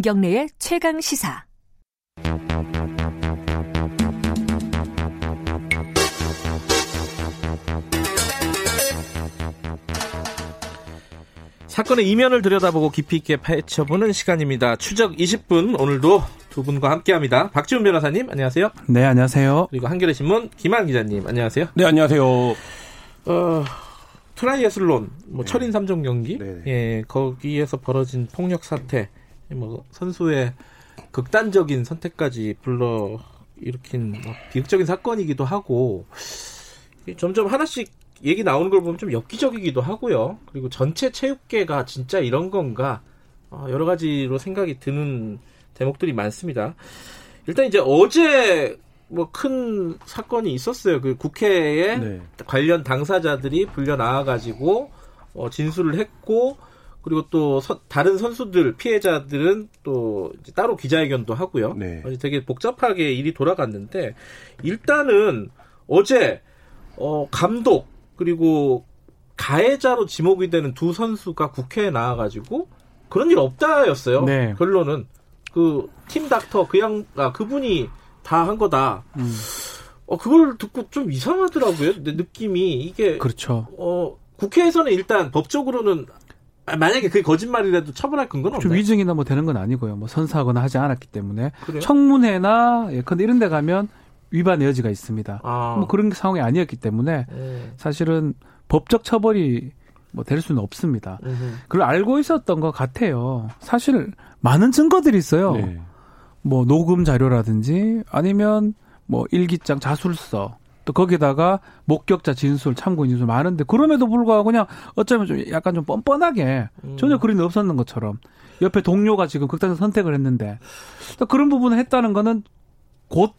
김경래의 최강 시사. 사건의 이면을 들여다보고 깊이 있게 파헤쳐보는 시간입니다. 추적 20분 오늘도 두 분과 함께합니다. 박지훈 변호사님 안녕하세요. 네 안녕하세요. 그리고 한겨레 신문 김완 기자님 안녕하세요. 네 안녕하세요. 어, 트라이애슬론 뭐 네. 철인 3종 경기 네. 예 거기에서 벌어진 폭력 사태 뭐 선수의 극단적인 선택까지 불러 일으킨 뭐 비극적인 사건이기도 하고 점점 하나씩 얘기 나오는 걸 보면 좀 엽기적이기도 하고요. 그리고 전체 체육계가 진짜 이런 건가 어, 여러 가지로 생각이 드는 대목들이 많습니다. 일단 이제 어제 뭐 큰 사건이 있었어요. 그 국회에 네. 관련 당사자들이 불려 나와가지고 어, 진술을 했고 그리고 또 서, 다른 선수들 피해자들은 또 따로 기자회견도 하고요. 네. 되게 복잡하게 일이 돌아갔는데 일단은 어제 어, 감독 그리고 가해자로 지목이 되는 두 선수가 국회에 나와가지고 그런 일 없다였어요. 네. 결론은 그 팀 닥터 그양 아 그분이 다 한 거다. 음. 어 그걸 듣고 좀 이상하더라고요. 내 느낌이 이게 그렇죠. 어 국회에서는 일단 법적으로는 아, 만약에 그게 거짓말이라도 처벌할 근거는 없나요? 위증이나 뭐 되는 건 아니고요. 뭐 선사하거나 하지 않았기 때문에 그래요? 청문회나 예컨대 이런 데 가면 위반의 여지가 있습니다. 아. 뭐 그런 상황이 아니었기 때문에 네. 사실은 법적 처벌이 뭐 될 수는 없습니다. 음흠. 그걸 알고 있었던 것 같아요. 사실 많은 증거들이 있어요. 네. 뭐 녹음 자료라든지 아니면 뭐 일기장 자술서 또 거기다가 목격자 진술, 참고인 진술 많은데 그럼에도 불구하고 그냥 어쩌면 좀 약간 좀 뻔뻔하게 음. 전혀 그런 게 없었는 것처럼 옆에 동료가 지금 극단적 선택을 했는데 그런 부분을 했다는 거는 곧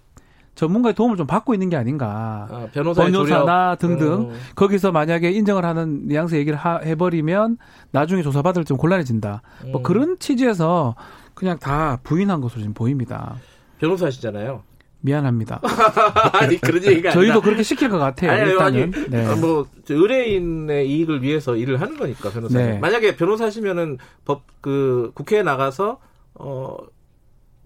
전문가의 도움을 좀 받고 있는 게 아닌가. 아, 변호사나 등등 음. 거기서 만약에 인정을 하는 뉘앙스 얘기를 하, 해버리면 나중에 조사받을 좀 곤란해진다. 뭐 음. 뭐 그런 취지에서 그냥 다 부인한 것으로 지금 보입니다. 변호사시잖아요. 미안합니다. 아니 그런 얘기가 저희도 아니라. 그렇게 시킬 것 같아요. 아니, 일단은 아니, 네. 뭐 의뢰인의 이익을 위해서 일을 하는 거니까 변호사. 네. 만약에 변호사시면은 법 그 국회에 나가서 어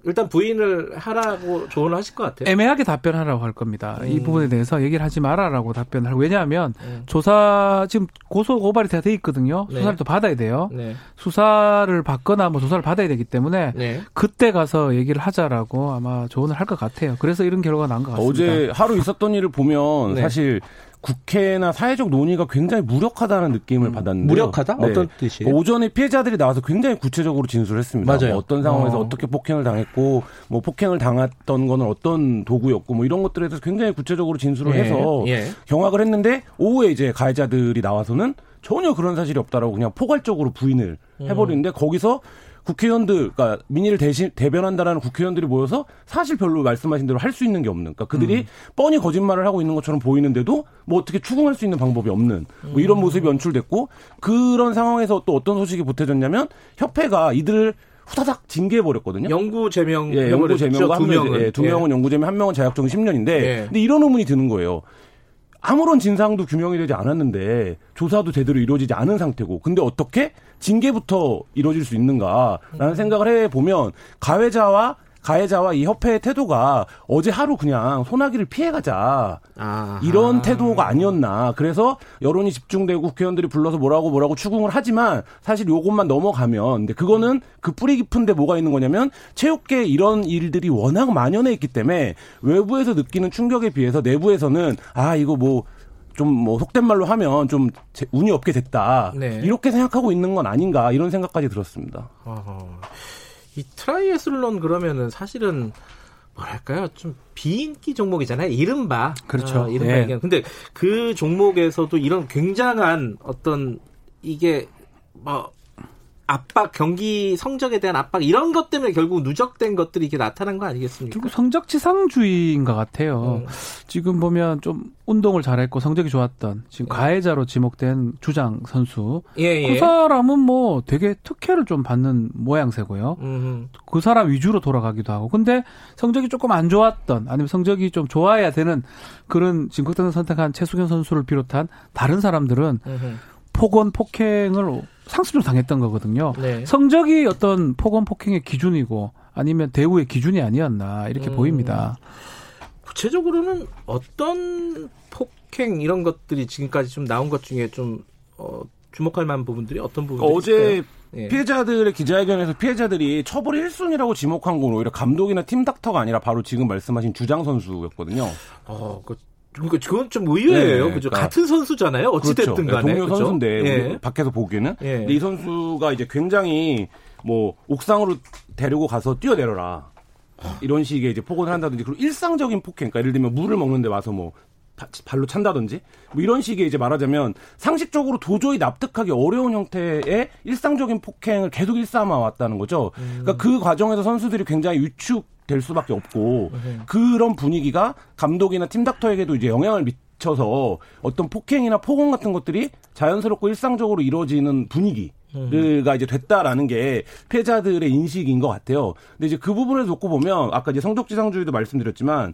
일단 부인을 하라고 조언을 하실 것 같아요. 애매하게 답변하라고 할 겁니다. 음. 이 부분에 대해서 얘기를 하지 말아라고 답변을 하고 왜냐하면 음. 조사 지금 고소 고발이 다 돼 있거든요. 네. 수사를 또 받아야 돼요. 네. 수사를 받거나 뭐 조사를 받아야 되기 때문에 네. 그때 가서 얘기를 하자라고 아마 조언을 할 것 같아요. 그래서 이런 결과가 난 것 같습니다. 어제 하루 있었던 일을 보면 네. 사실 국회나 사회적 논의가 굉장히 무력하다는 느낌을 음, 받았는데 무력하다? 네. 어떤 뜻이에요? 오전에 피해자들이 나와서 굉장히 구체적으로 진술했습니다. 맞아요. 뭐 어떤 상황에서 어. 떻게 폭행을 당했고 뭐 폭행을 당했던 거는 어떤 도구였고 뭐 이런 것들에 대해서 굉장히 구체적으로 진술을 예. 해서 예. 경악을 했는데 오후에 이제 가해자들이 나와서는 전혀 그런 사실이 없다라고 그냥 포괄적으로 부인을 음. 해버리는데 음. 거기서 국회의원들, 그러니까 민의를 대신 대변한다라는 국회의원들이 모여서 사실 별로 말씀하신 대로 할 수 있는 게 없는, 그러니까 그들이 음. 뻔히 거짓말을 하고 있는 것처럼 보이는데도 뭐 어떻게 추궁할 수 있는 방법이 없는 뭐 이런 음. 모습이 연출됐고 그런 상황에서 또 어떤 소식이 보태졌냐면 협회가 이들을 후다닥 징계해 버렸거든요. 영구 제명, 예, 영구 제명과 두 명은, 예, 두 명은 예. 영구 제명, 한 명은 자격정지 10년인데, 예. 근데 이런 의문이 드는 거예요. 아무런 진상도 규명이 되지 않았는데 조사도 제대로 이루어지지 않은 상태고 근데 어떻게 징계부터 이루어질 수 있는가라는 음. 생각을 해 보면 가해자와 가해자와 이 협회의 태도가 어제 하루 그냥 소나기를 피해가자 아하. 이런 태도가 아니었나 그래서 여론이 집중되고 국회의원들이 불러서 뭐라고 뭐라고 추궁을 하지만 사실 요것만 넘어가면 근데 그거는 그 뿌리 깊은데 뭐가 있는 거냐면 체육계 이런 일들이 워낙 만연해 있기 때문에 외부에서 느끼는 충격에 비해서 내부에서는 아 이거 뭐 좀뭐 속된 말로 하면 좀 운이 없게 됐다 네. 이렇게 생각하고 있는 건 아닌가 이런 생각까지 들었습니다. 어허. 이 트라이애슬론 그러면은 사실은 뭐랄까요? 좀 비인기 종목이잖아요. 이른바. 그렇죠. 어, 이른바 예. 근데 그 종목에서도 이런 굉장한 어떤 이게 뭐 압박, 경기 성적에 대한 압박 이런 것 때문에 결국 누적된 것들이 이렇게 나타난 거 아니겠습니까? 결국 성적 지상주의인 것 같아요. 음. 지금 보면 좀 운동을 잘했고 성적이 좋았던 지금 예. 가해자로 지목된 주장 선수 예, 예. 그 사람은 뭐 되게 특혜를 좀 받는 모양새고요. 음흠. 그 사람 위주로 돌아가기도 하고 근데 성적이 조금 안 좋았던 아니면 성적이 좀 좋아야 되는 그런 지금 극단을 선택한 최수경 선수를 비롯한 다른 사람들은 음흠. 폭언 폭행을 상습을 당했던 거거든요. 네. 성적이 어떤 폭언 폭행의 기준이고 아니면 대우의 기준이 아니었나 이렇게 음. 보입니다. 구체적으로는 어떤 폭행 이런 것들이 지금까지 좀 나온 것 중에 좀 어, 주목할 만한 부분들이 어떤 부분들이 어제 예. 피해자들의 기자회견에서 피해자들이 처벌 1순위라고 지목한 건 오히려 감독이나 팀 닥터가 아니라 바로 지금 말씀하신 주장 선수였거든요. 어, 그 그러니까 그건 좀 의외예요. 네, 그죠? 그러니까. 같은 선수잖아요. 어찌 됐든 그렇죠. 간에. 동료? 선수인데, 예. 밖에서 보기에는. 예. 이 선수가 이제 굉장히 뭐, 옥상으로 데리고 가서 뛰어내려라. 이런 식의 이제 폭언을 한다든지, 그리고 일상적인 폭행, 그러니까 예를 들면 물을 먹는데 와서 뭐, 발로 찬다든지 뭐 이런 식의 이제 말하자면 상식적으로 도저히 납득하기 어려운 형태의 일상적인 폭행을 계속 일삼아 왔다는 거죠. 음. 그러니까 그 과정에서 선수들이 굉장히 위축 될 수밖에 없고 네. 그런 분위기가 감독이나 팀 닥터에게도 이제 영향을 미쳐서 어떤 폭행이나 폭언 같은 것들이 자연스럽고 일상적으로 이루어지는 분위기 가 이제 됐다라는 게 패자들의 인식인 것 같아요. 근데 이제 그 부분을 놓고 보면 아까 이제 성적지상주의도 말씀드렸지만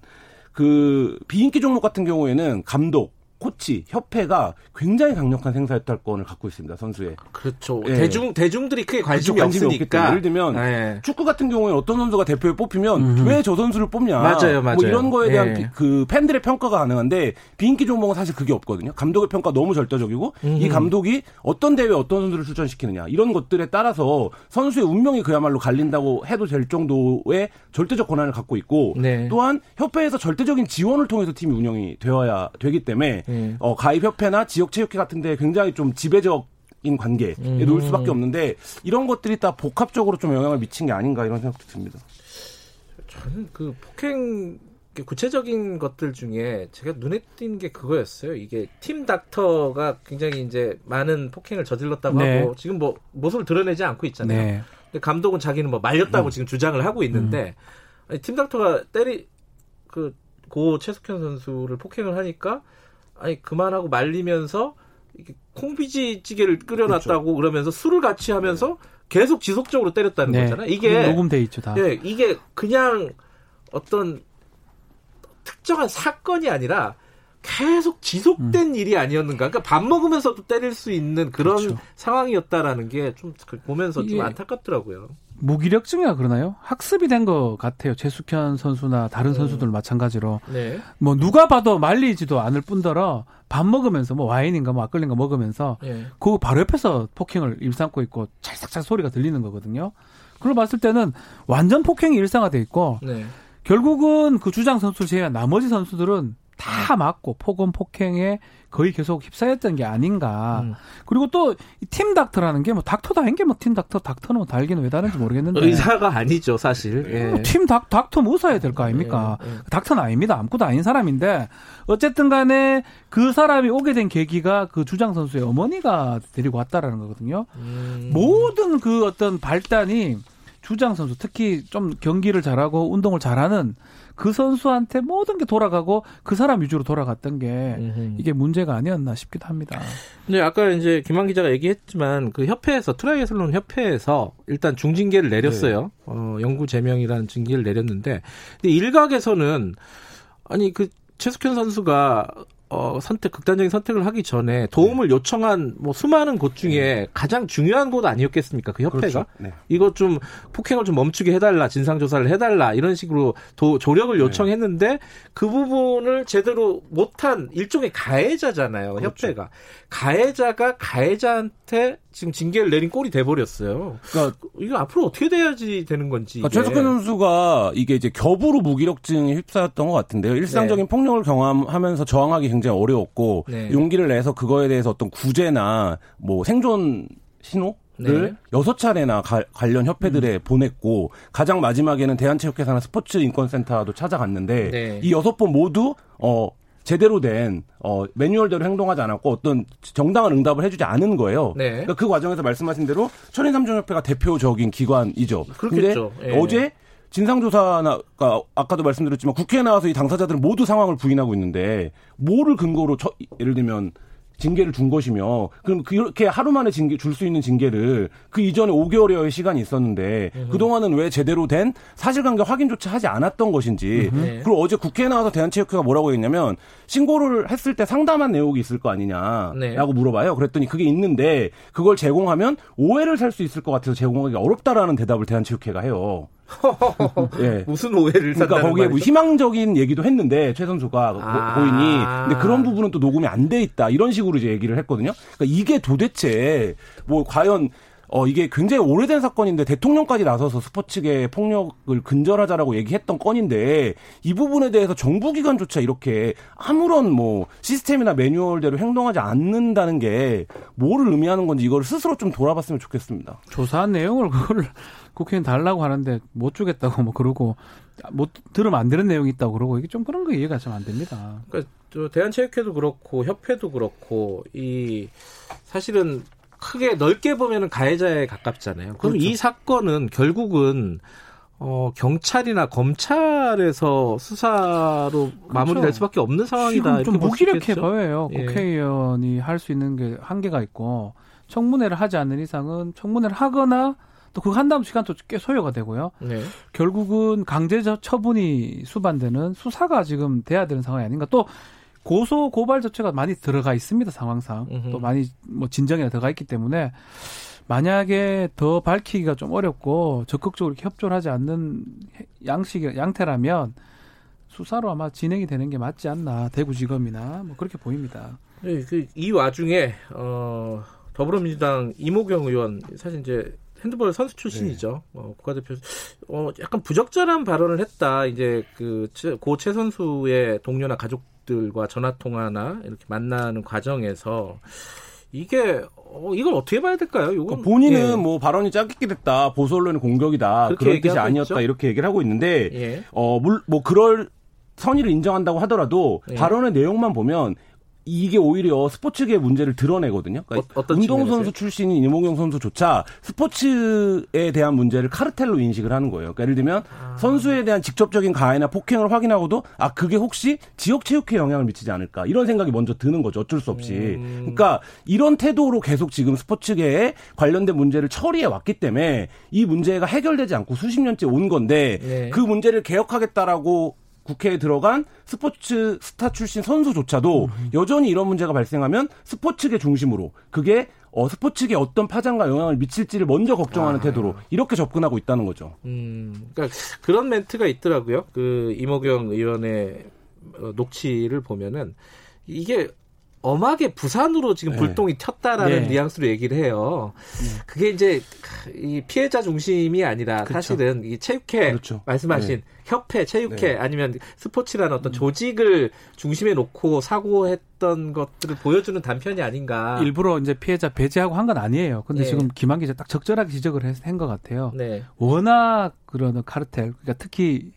그 비인기 종목 같은 경우에는 감독 코치, 협회가 굉장히 강력한 생사협탈권을 갖고 있습니다. 선수의. 그렇죠. 예. 대중 대중들이 크게 관심이. 관심이 없으니까. 예를 들면 예. 축구 같은 경우에 어떤 선수가 대표에 뽑히면 왜저 선수를 뽑냐. 맞아요, 맞아요. 뭐 이런 거에 대한 예. 그 팬들의 평가가 가능한데 비인기 종목은 사실 그게 없거든요. 감독의 평가 너무 절대적이고 음흠. 이 감독이 어떤 대회 어떤 선수를 출전시키느냐 이런 것들에 따라서 선수의 운명이 그야말로 갈린다고 해도 될 정도의 절대적 권한을 갖고 있고 네. 또한 협회에서 절대적인 지원을 통해서 팀이 운영이 되어야 되기 때문에 네. 어, 가입협회나 지역체육회 같은 데 굉장히 좀 지배적 인 관계에 음. 놓을 수밖에 없는데 이런 것들이 다 복합적으로 좀 영향을 미친 게 아닌가 이런 생각도 듭니다. 저는 그 폭행 구체적인 것들 중에 제가 눈에 띈 게 그거였어요. 이게 팀 닥터가 굉장히 이제 많은 폭행을 저질렀다고 네. 하고 지금 뭐 모습을 드러내지 않고 있잖아요. 네. 근데 감독은 자기는 뭐 말렸다고 음. 지금 주장을 하고 있는데 음. 아니, 팀 닥터가 때리 그고 최숙현 선수를 폭행을 하니까 아니 그만하고 말리면서 이게 콩비지 찌개를 끓여놨다고 그렇죠. 그러면서 술을 같이 하면서 계속 지속적으로 때렸다는 네. 거잖아요. 이게 녹음돼 있죠 다. 예, 이게 그냥 어떤 특정한 사건이 아니라 계속 지속된 음. 일이 아니었는가. 그러니까 밥 먹으면서도 때릴 수 있는 그런 그렇죠. 상황이었다라는 게 좀 보면서 좀 안타깝더라고요. 무기력증이라 그러나요? 학습이 된 것 같아요. 최숙현 선수나 다른 음. 선수들 마찬가지로. 네. 뭐 누가 봐도 말리지도 않을 뿐더러 밥 먹으면서 뭐 와인인가 뭐 막걸리인가 먹으면서 네. 그 바로 옆에서 폭행을 일삼고 있고 찰싹찰 소리가 들리는 거거든요. 그걸 봤을 때는 완전 폭행이 일상화돼 있고 네. 결국은 그 주장 선수를 제외한 나머지 선수들은 다 맞고 폭언 폭행에 거의 계속 휩싸였던 게 아닌가. 음. 그리고 또 팀 닥터라는 게 뭐 닥터도 아닌 게뭐 팀 닥터 닥터는 뭐 달기는 왜 다른지 모르겠는데 의사가 아니죠 사실. 예. 팀 닥, 닥터 뭐 사야 될 거 아닙니까? 예, 예. 닥터는 아닙니다. 아무것도 아닌 사람인데 어쨌든간에 그 사람이 오게 된 계기가 그 주장 선수의 어머니가 데리고 왔다라는 거거든요. 음. 모든 그 어떤 발단이 주장 선수 특히 좀 경기를 잘하고 운동을 잘하는 그 선수한테 모든 게 돌아가고 그 사람 위주로 돌아갔던 게 이게 문제가 아니었나 싶기도 합니다. 근데 아까 이제 김완 기자가 얘기했지만 그 협회에서 트라이애슬론 협회에서 일단 중징계를 내렸어요. 네. 어, 영구 제명이라는 징계를 내렸는데 근데 일각에서는 아니 그 최숙현 선수가 어, 선택, 극단적인 선택을 하기 전에 도움을 네. 요청한 뭐 수많은 곳 중에 네. 가장 중요한 곳 아니었겠습니까? 그 협회가? 그렇죠. 네. 이거 좀 폭행을 좀 멈추게 해달라, 진상조사를 해달라, 이런 식으로 도, 조력을 네. 요청했는데 네. 그 부분을 제대로 못한 일종의 가해자잖아요, 그렇죠. 협회가. 가해자가 가해자한테 지금 징계를 내린 꼴이 돼버렸어요. 그러니까 이거 앞으로 어떻게 돼야지 되는 건지. 그러니까 최석현 선수가 이게 이제 겹으로 무기력증에 휩싸였던 것 같은데요. 일상적인 네. 폭력을 경험하면서 저항하기 굉장히 어려웠고 네. 용기를 내서 그거에 대해서 어떤 구제나 뭐 생존 신호 를 네. 여섯 차례나 가, 관련 협회들에 음. 보냈고 가장 마지막에는 대한체육회사나 스포츠인권센터도 찾아갔는데 네. 이 여섯 번 모두 어 제대로 된 어, 매뉴얼대로 행동하지 않았고 어떤 정당한 응답을 해주지 않은 거예요. 네. 그러니까 그 과정에서 말씀하신 대로 천인삼종협회가 대표적인 기관이죠. 그렇겠죠. 근데 예. 어제 진상조사나 그러니까 아까도 말씀드렸지만 국회에 나와서 이 당사자들은 모두 상황을 부인하고 있는데 뭐를 근거로 처, 예를 들면 징계를 준 것이며 그럼 그렇게 하루 만에 징계 줄 수 있는 징계를 그 이전에 5개월여의 시간이 있었는데 음. 그동안은 왜 제대로 된 사실관계 확인조차 하지 않았던 것인지 음. 네. 그리고 어제 국회에 나와서 대한체육회가 뭐라고 했냐면 신고를 했을 때 상담한 내용이 있을 거 아니냐라고 네. 물어봐요. 그랬더니 그게 있는데 그걸 제공하면 오해를 살 수 있을 것 같아서 제공하기 어렵다라는 대답을 대한체육회가 해요. 예. 무슨 오해를 그러니까 거기에 뭐 희망적인 얘기도 했는데 최 선수가 아~ 고인이 근데 그런 부분은 또 녹음이 안 돼 있다 이런 식으로 이제 얘기를 했거든요. 그러니까 이게 도대체 뭐 과연 어, 이게 굉장히 오래된 사건인데 대통령까지 나서서 스포츠계 폭력을 근절하자라고 얘기했던 건인데 이 부분에 대해서 정부기관조차 이렇게 아무런 뭐 시스템이나 매뉴얼대로 행동하지 않는다는 게 뭐를 의미하는 건지 이걸 스스로 좀 돌아봤으면 좋겠습니다. 조사한 내용을 그걸 국회의원 달라고 하는데 못 주겠다고 뭐 그러고 못 들으면 안 되는 내용이 있다고 그러고 이게 좀 그런 거 이해가 좀 안 됩니다. 그러니까 저 대한체육회도 그렇고 협회도 그렇고 이 사실은 크게 넓게 보면은 가해자에 가깝잖아요. 그럼 그렇죠. 이 사건은 결국은 어, 경찰이나 검찰에서 수사로 그렇죠. 마무리될 수밖에 없는 상황이다. 좀 무기력해 보여요. 예. 국회의원이 할 수 있는 게 한계가 있고 청문회를 하지 않는 이상은 청문회를 하거나 또 그거 한 다음 시간도 꽤 소요가 되고요. 네. 결국은 강제 처분이 수반되는 수사가 지금 돼야 되는 상황이 아닌가. 또 고소 고발 조치가 많이 들어가 있습니다 상황상 음흠. 또 많이 뭐 진정이 들어가 있기 때문에 만약에 더 밝히기가 좀 어렵고 적극적으로 협조를 하지 않는 양식 양태라면 수사로 아마 진행이 되는 게 맞지 않나 대구지검이나 뭐 그렇게 보입니다. 네, 그 이 와중에 어 더불어민주당 이모경 의원 사실 이제 핸드볼 선수 출신이죠. 네. 어, 국가대표 어 약간 부적절한 발언을 했다. 이제 그고 최 선수의 동료나 가족 들과 전화 통화나 이렇게 만나는 과정에서 이게 어, 이걸 어떻게 봐야 될까요? 이건 그러니까 본인은 예. 뭐 발언이 짜깁기 됐다, 보수 언론의 공격이다, 그런 뜻이 아니었다 있죠? 이렇게 얘기를 하고 있는데 예. 어뭐 그럴 선의를 인정한다고 하더라도 예. 발언의 내용만 보면 이게 오히려 스포츠계의 문제를 드러내거든요. 그러니까 어, 운동선수 출신인 이몽경 선수조차 스포츠에 대한 문제를 카르텔로 인식을 하는 거예요. 그러니까 예를 들면 아. 선수에 대한 직접적인 가해나 폭행을 확인하고도 아 그게 혹시 지역 체육회에 영향을 미치지 않을까 이런 생각이 먼저 드는 거죠. 어쩔 수 없이. 음. 그러니까 이런 태도로 계속 지금 스포츠계에 관련된 문제를 처리해 왔기 때문에 이 문제가 해결되지 않고 수십 년째 온 건데 네. 그 문제를 개혁하겠다라고 국회에 들어간 스포츠 스타 출신 선수조차도 음. 여전히 이런 문제가 발생하면 스포츠계 중심으로 그게 어, 스포츠계 어떤 파장과 영향을 미칠지를 먼저 걱정하는 아. 태도로 이렇게 접근하고 있다는 거죠. 음, 그러니까 그런 멘트가 있더라고요. 그 이모경 의원의 어, 녹취를 보면은 이게 엄하게 부산으로 지금 네. 불똥이 튀었다라는 네. 뉘앙스로 얘기를 해요. 네. 그게 이제 이 피해자 중심이 아니라 그렇죠. 사실은 이 체육회 그렇죠. 말씀하신 네. 협회, 체육회 네. 아니면 스포츠라는 어떤 음. 조직을 중심에 놓고 사고했던 것들을 보여주는 단편이 아닌가. 일부러 이제 피해자 배제하고 한 건 아니에요. 근데 네. 지금 김한 기자 딱 적절하게 지적을 한 것 같아요. 워낙 그런 카르텔, 그러니까 특히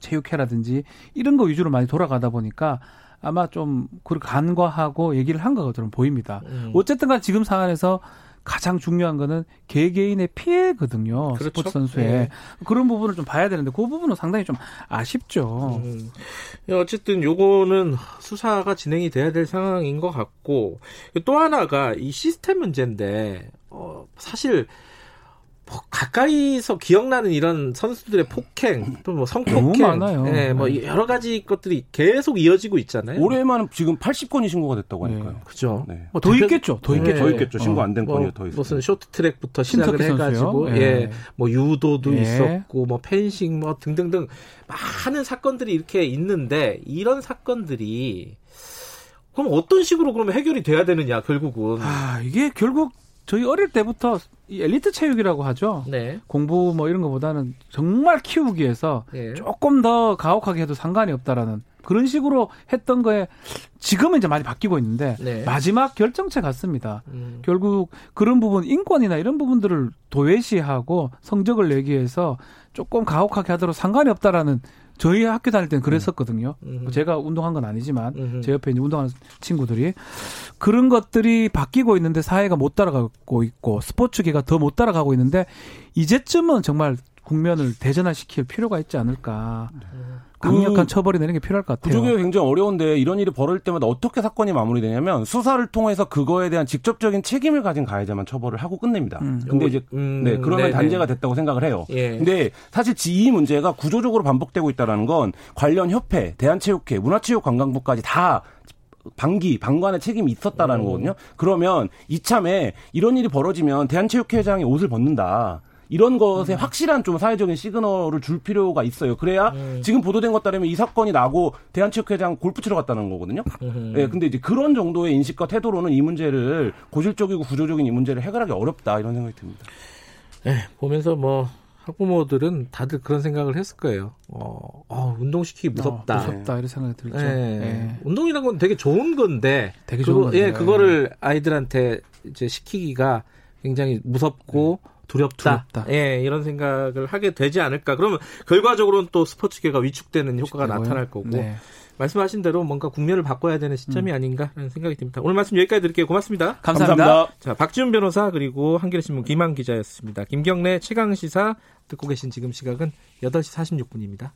체육회라든지 이런 거 위주로 많이 돌아가다 보니까 아마 좀 그걸 간과하고 얘기를 한 것처럼 보입니다. 음. 어쨌든 간 지금 상황에서 가장 중요한 거는 개개인의 피해거든요. 그렇죠? 스포츠 선수의 네. 그런 부분을 좀 봐야 되는데 그 부분은 상당히 좀 아쉽죠. 음. 어쨌든 요거는 수사가 진행이 돼야 될 상황인 것 같고 또 하나가 이 시스템 문제인데 어, 사실 뭐 가까이서 기억나는 이런 선수들의 폭행 또 뭐 성폭행 너무 많아요. 네, 뭐 네. 여러 가지 것들이 계속 이어지고 있잖아요. 올해만 지금 80건이 신고가 됐다고 하니까요. 네, 그죠. 네. 뭐더 있겠죠. 더 있겠죠. 더 있겠죠. 신고 안된 어, 건이 뭐, 더 있어요. 무슨 쇼트트랙부터 시작을 해가지고 예. 예, 뭐 유도도 예. 있었고 뭐 펜싱 뭐 등등등 많은 사건들이 이렇게 있는데 이런 사건들이 그럼 어떤 식으로 그러면 해결이 돼야 되느냐 결국은 아 이게 결국 저희 어릴 때부터 이 엘리트 체육이라고 하죠. 네. 공부 뭐 이런 것보다는 정말 키우기 위해서 네. 조금 더 가혹하게 해도 상관이 없다라는 그런 식으로 했던 거에 지금은 이제 많이 바뀌고 있는데 네. 마지막 결정체 같습니다. 음. 결국 그런 부분 인권이나 이런 부분들을 도외시하고 성적을 내기 위해서 조금 가혹하게 하도록 상관이 없다라는 저희 학교 다닐 때는 그랬었거든요. 음. 제가 운동한 건 아니지만 음. 제 옆에 이제 운동하는 친구들이 그런 것들이 바뀌고 있는데 사회가 못 따라가고 있고 스포츠계가 더 못 따라가고 있는데 이제쯤은 정말 국면을 대전화시킬 필요가 있지 않을까. 강력한 그 처벌이 내는 게 필요할 것 같아요. 구조개혁 굉장히 어려운데 이런 일이 벌어질 때마다 어떻게 사건이 마무리되냐면 수사를 통해서 그거에 대한 직접적인 책임을 가진 가해자만 처벌을 하고 끝냅니다. 음. 근데 이제 음, 네 그러면 네네. 단죄가 됐다고 생각을 해요. 예. 근데 사실 이 문제가 구조적으로 반복되고 있다라는 건 관련 협회, 대한체육회, 문화체육관광부까지 다 방기, 방관의 책임이 있었다라는 오. 거거든요. 그러면 이참에 이런 일이 벌어지면 대한체육회장이 옷을 벗는다. 이런 것에 음. 확실한 좀 사회적인 시그널을 줄 필요가 있어요. 그래야 음. 지금 보도된 것 따르면 이 사건이 나고 대한체육회장 골프 치러 갔다는 거거든요. 음. 예, 근데 이제 그런 정도의 인식과 태도로는 이 문제를 고질적이고 구조적인 이 문제를 해결하기 어렵다 이런 생각이 듭니다. 네, 보면서 뭐 학부모들은 다들 그런 생각을 했을 거예요. 어, 어 운동시키기 무섭다. 어, 무섭다 이런 생각이 들죠. 네. 네. 운동이라는 건 되게 좋은 건데, 되게 좋은 건데. 예, 그거를 아이들한테 이제 시키기가 굉장히 무섭고 네. 두렵다. 두렵다. 예, 이런 생각을 하게 되지 않을까. 그러면 결과적으로는 또 스포츠계가 위축되는 효과가 위축되고요? 나타날 거고. 네. 말씀하신 대로 뭔가 국면을 바꿔야 되는 시점이 음. 아닌가라는 생각이 듭니다. 오늘 말씀 여기까지 드릴게요. 고맙습니다. 감사합니다. 감사합니다. 자, 박지훈 변호사 그리고 한겨레신문 김한 기자였습니다. 김경래 최강 시사 듣고 계신 지금 시각은 8시 46분입니다.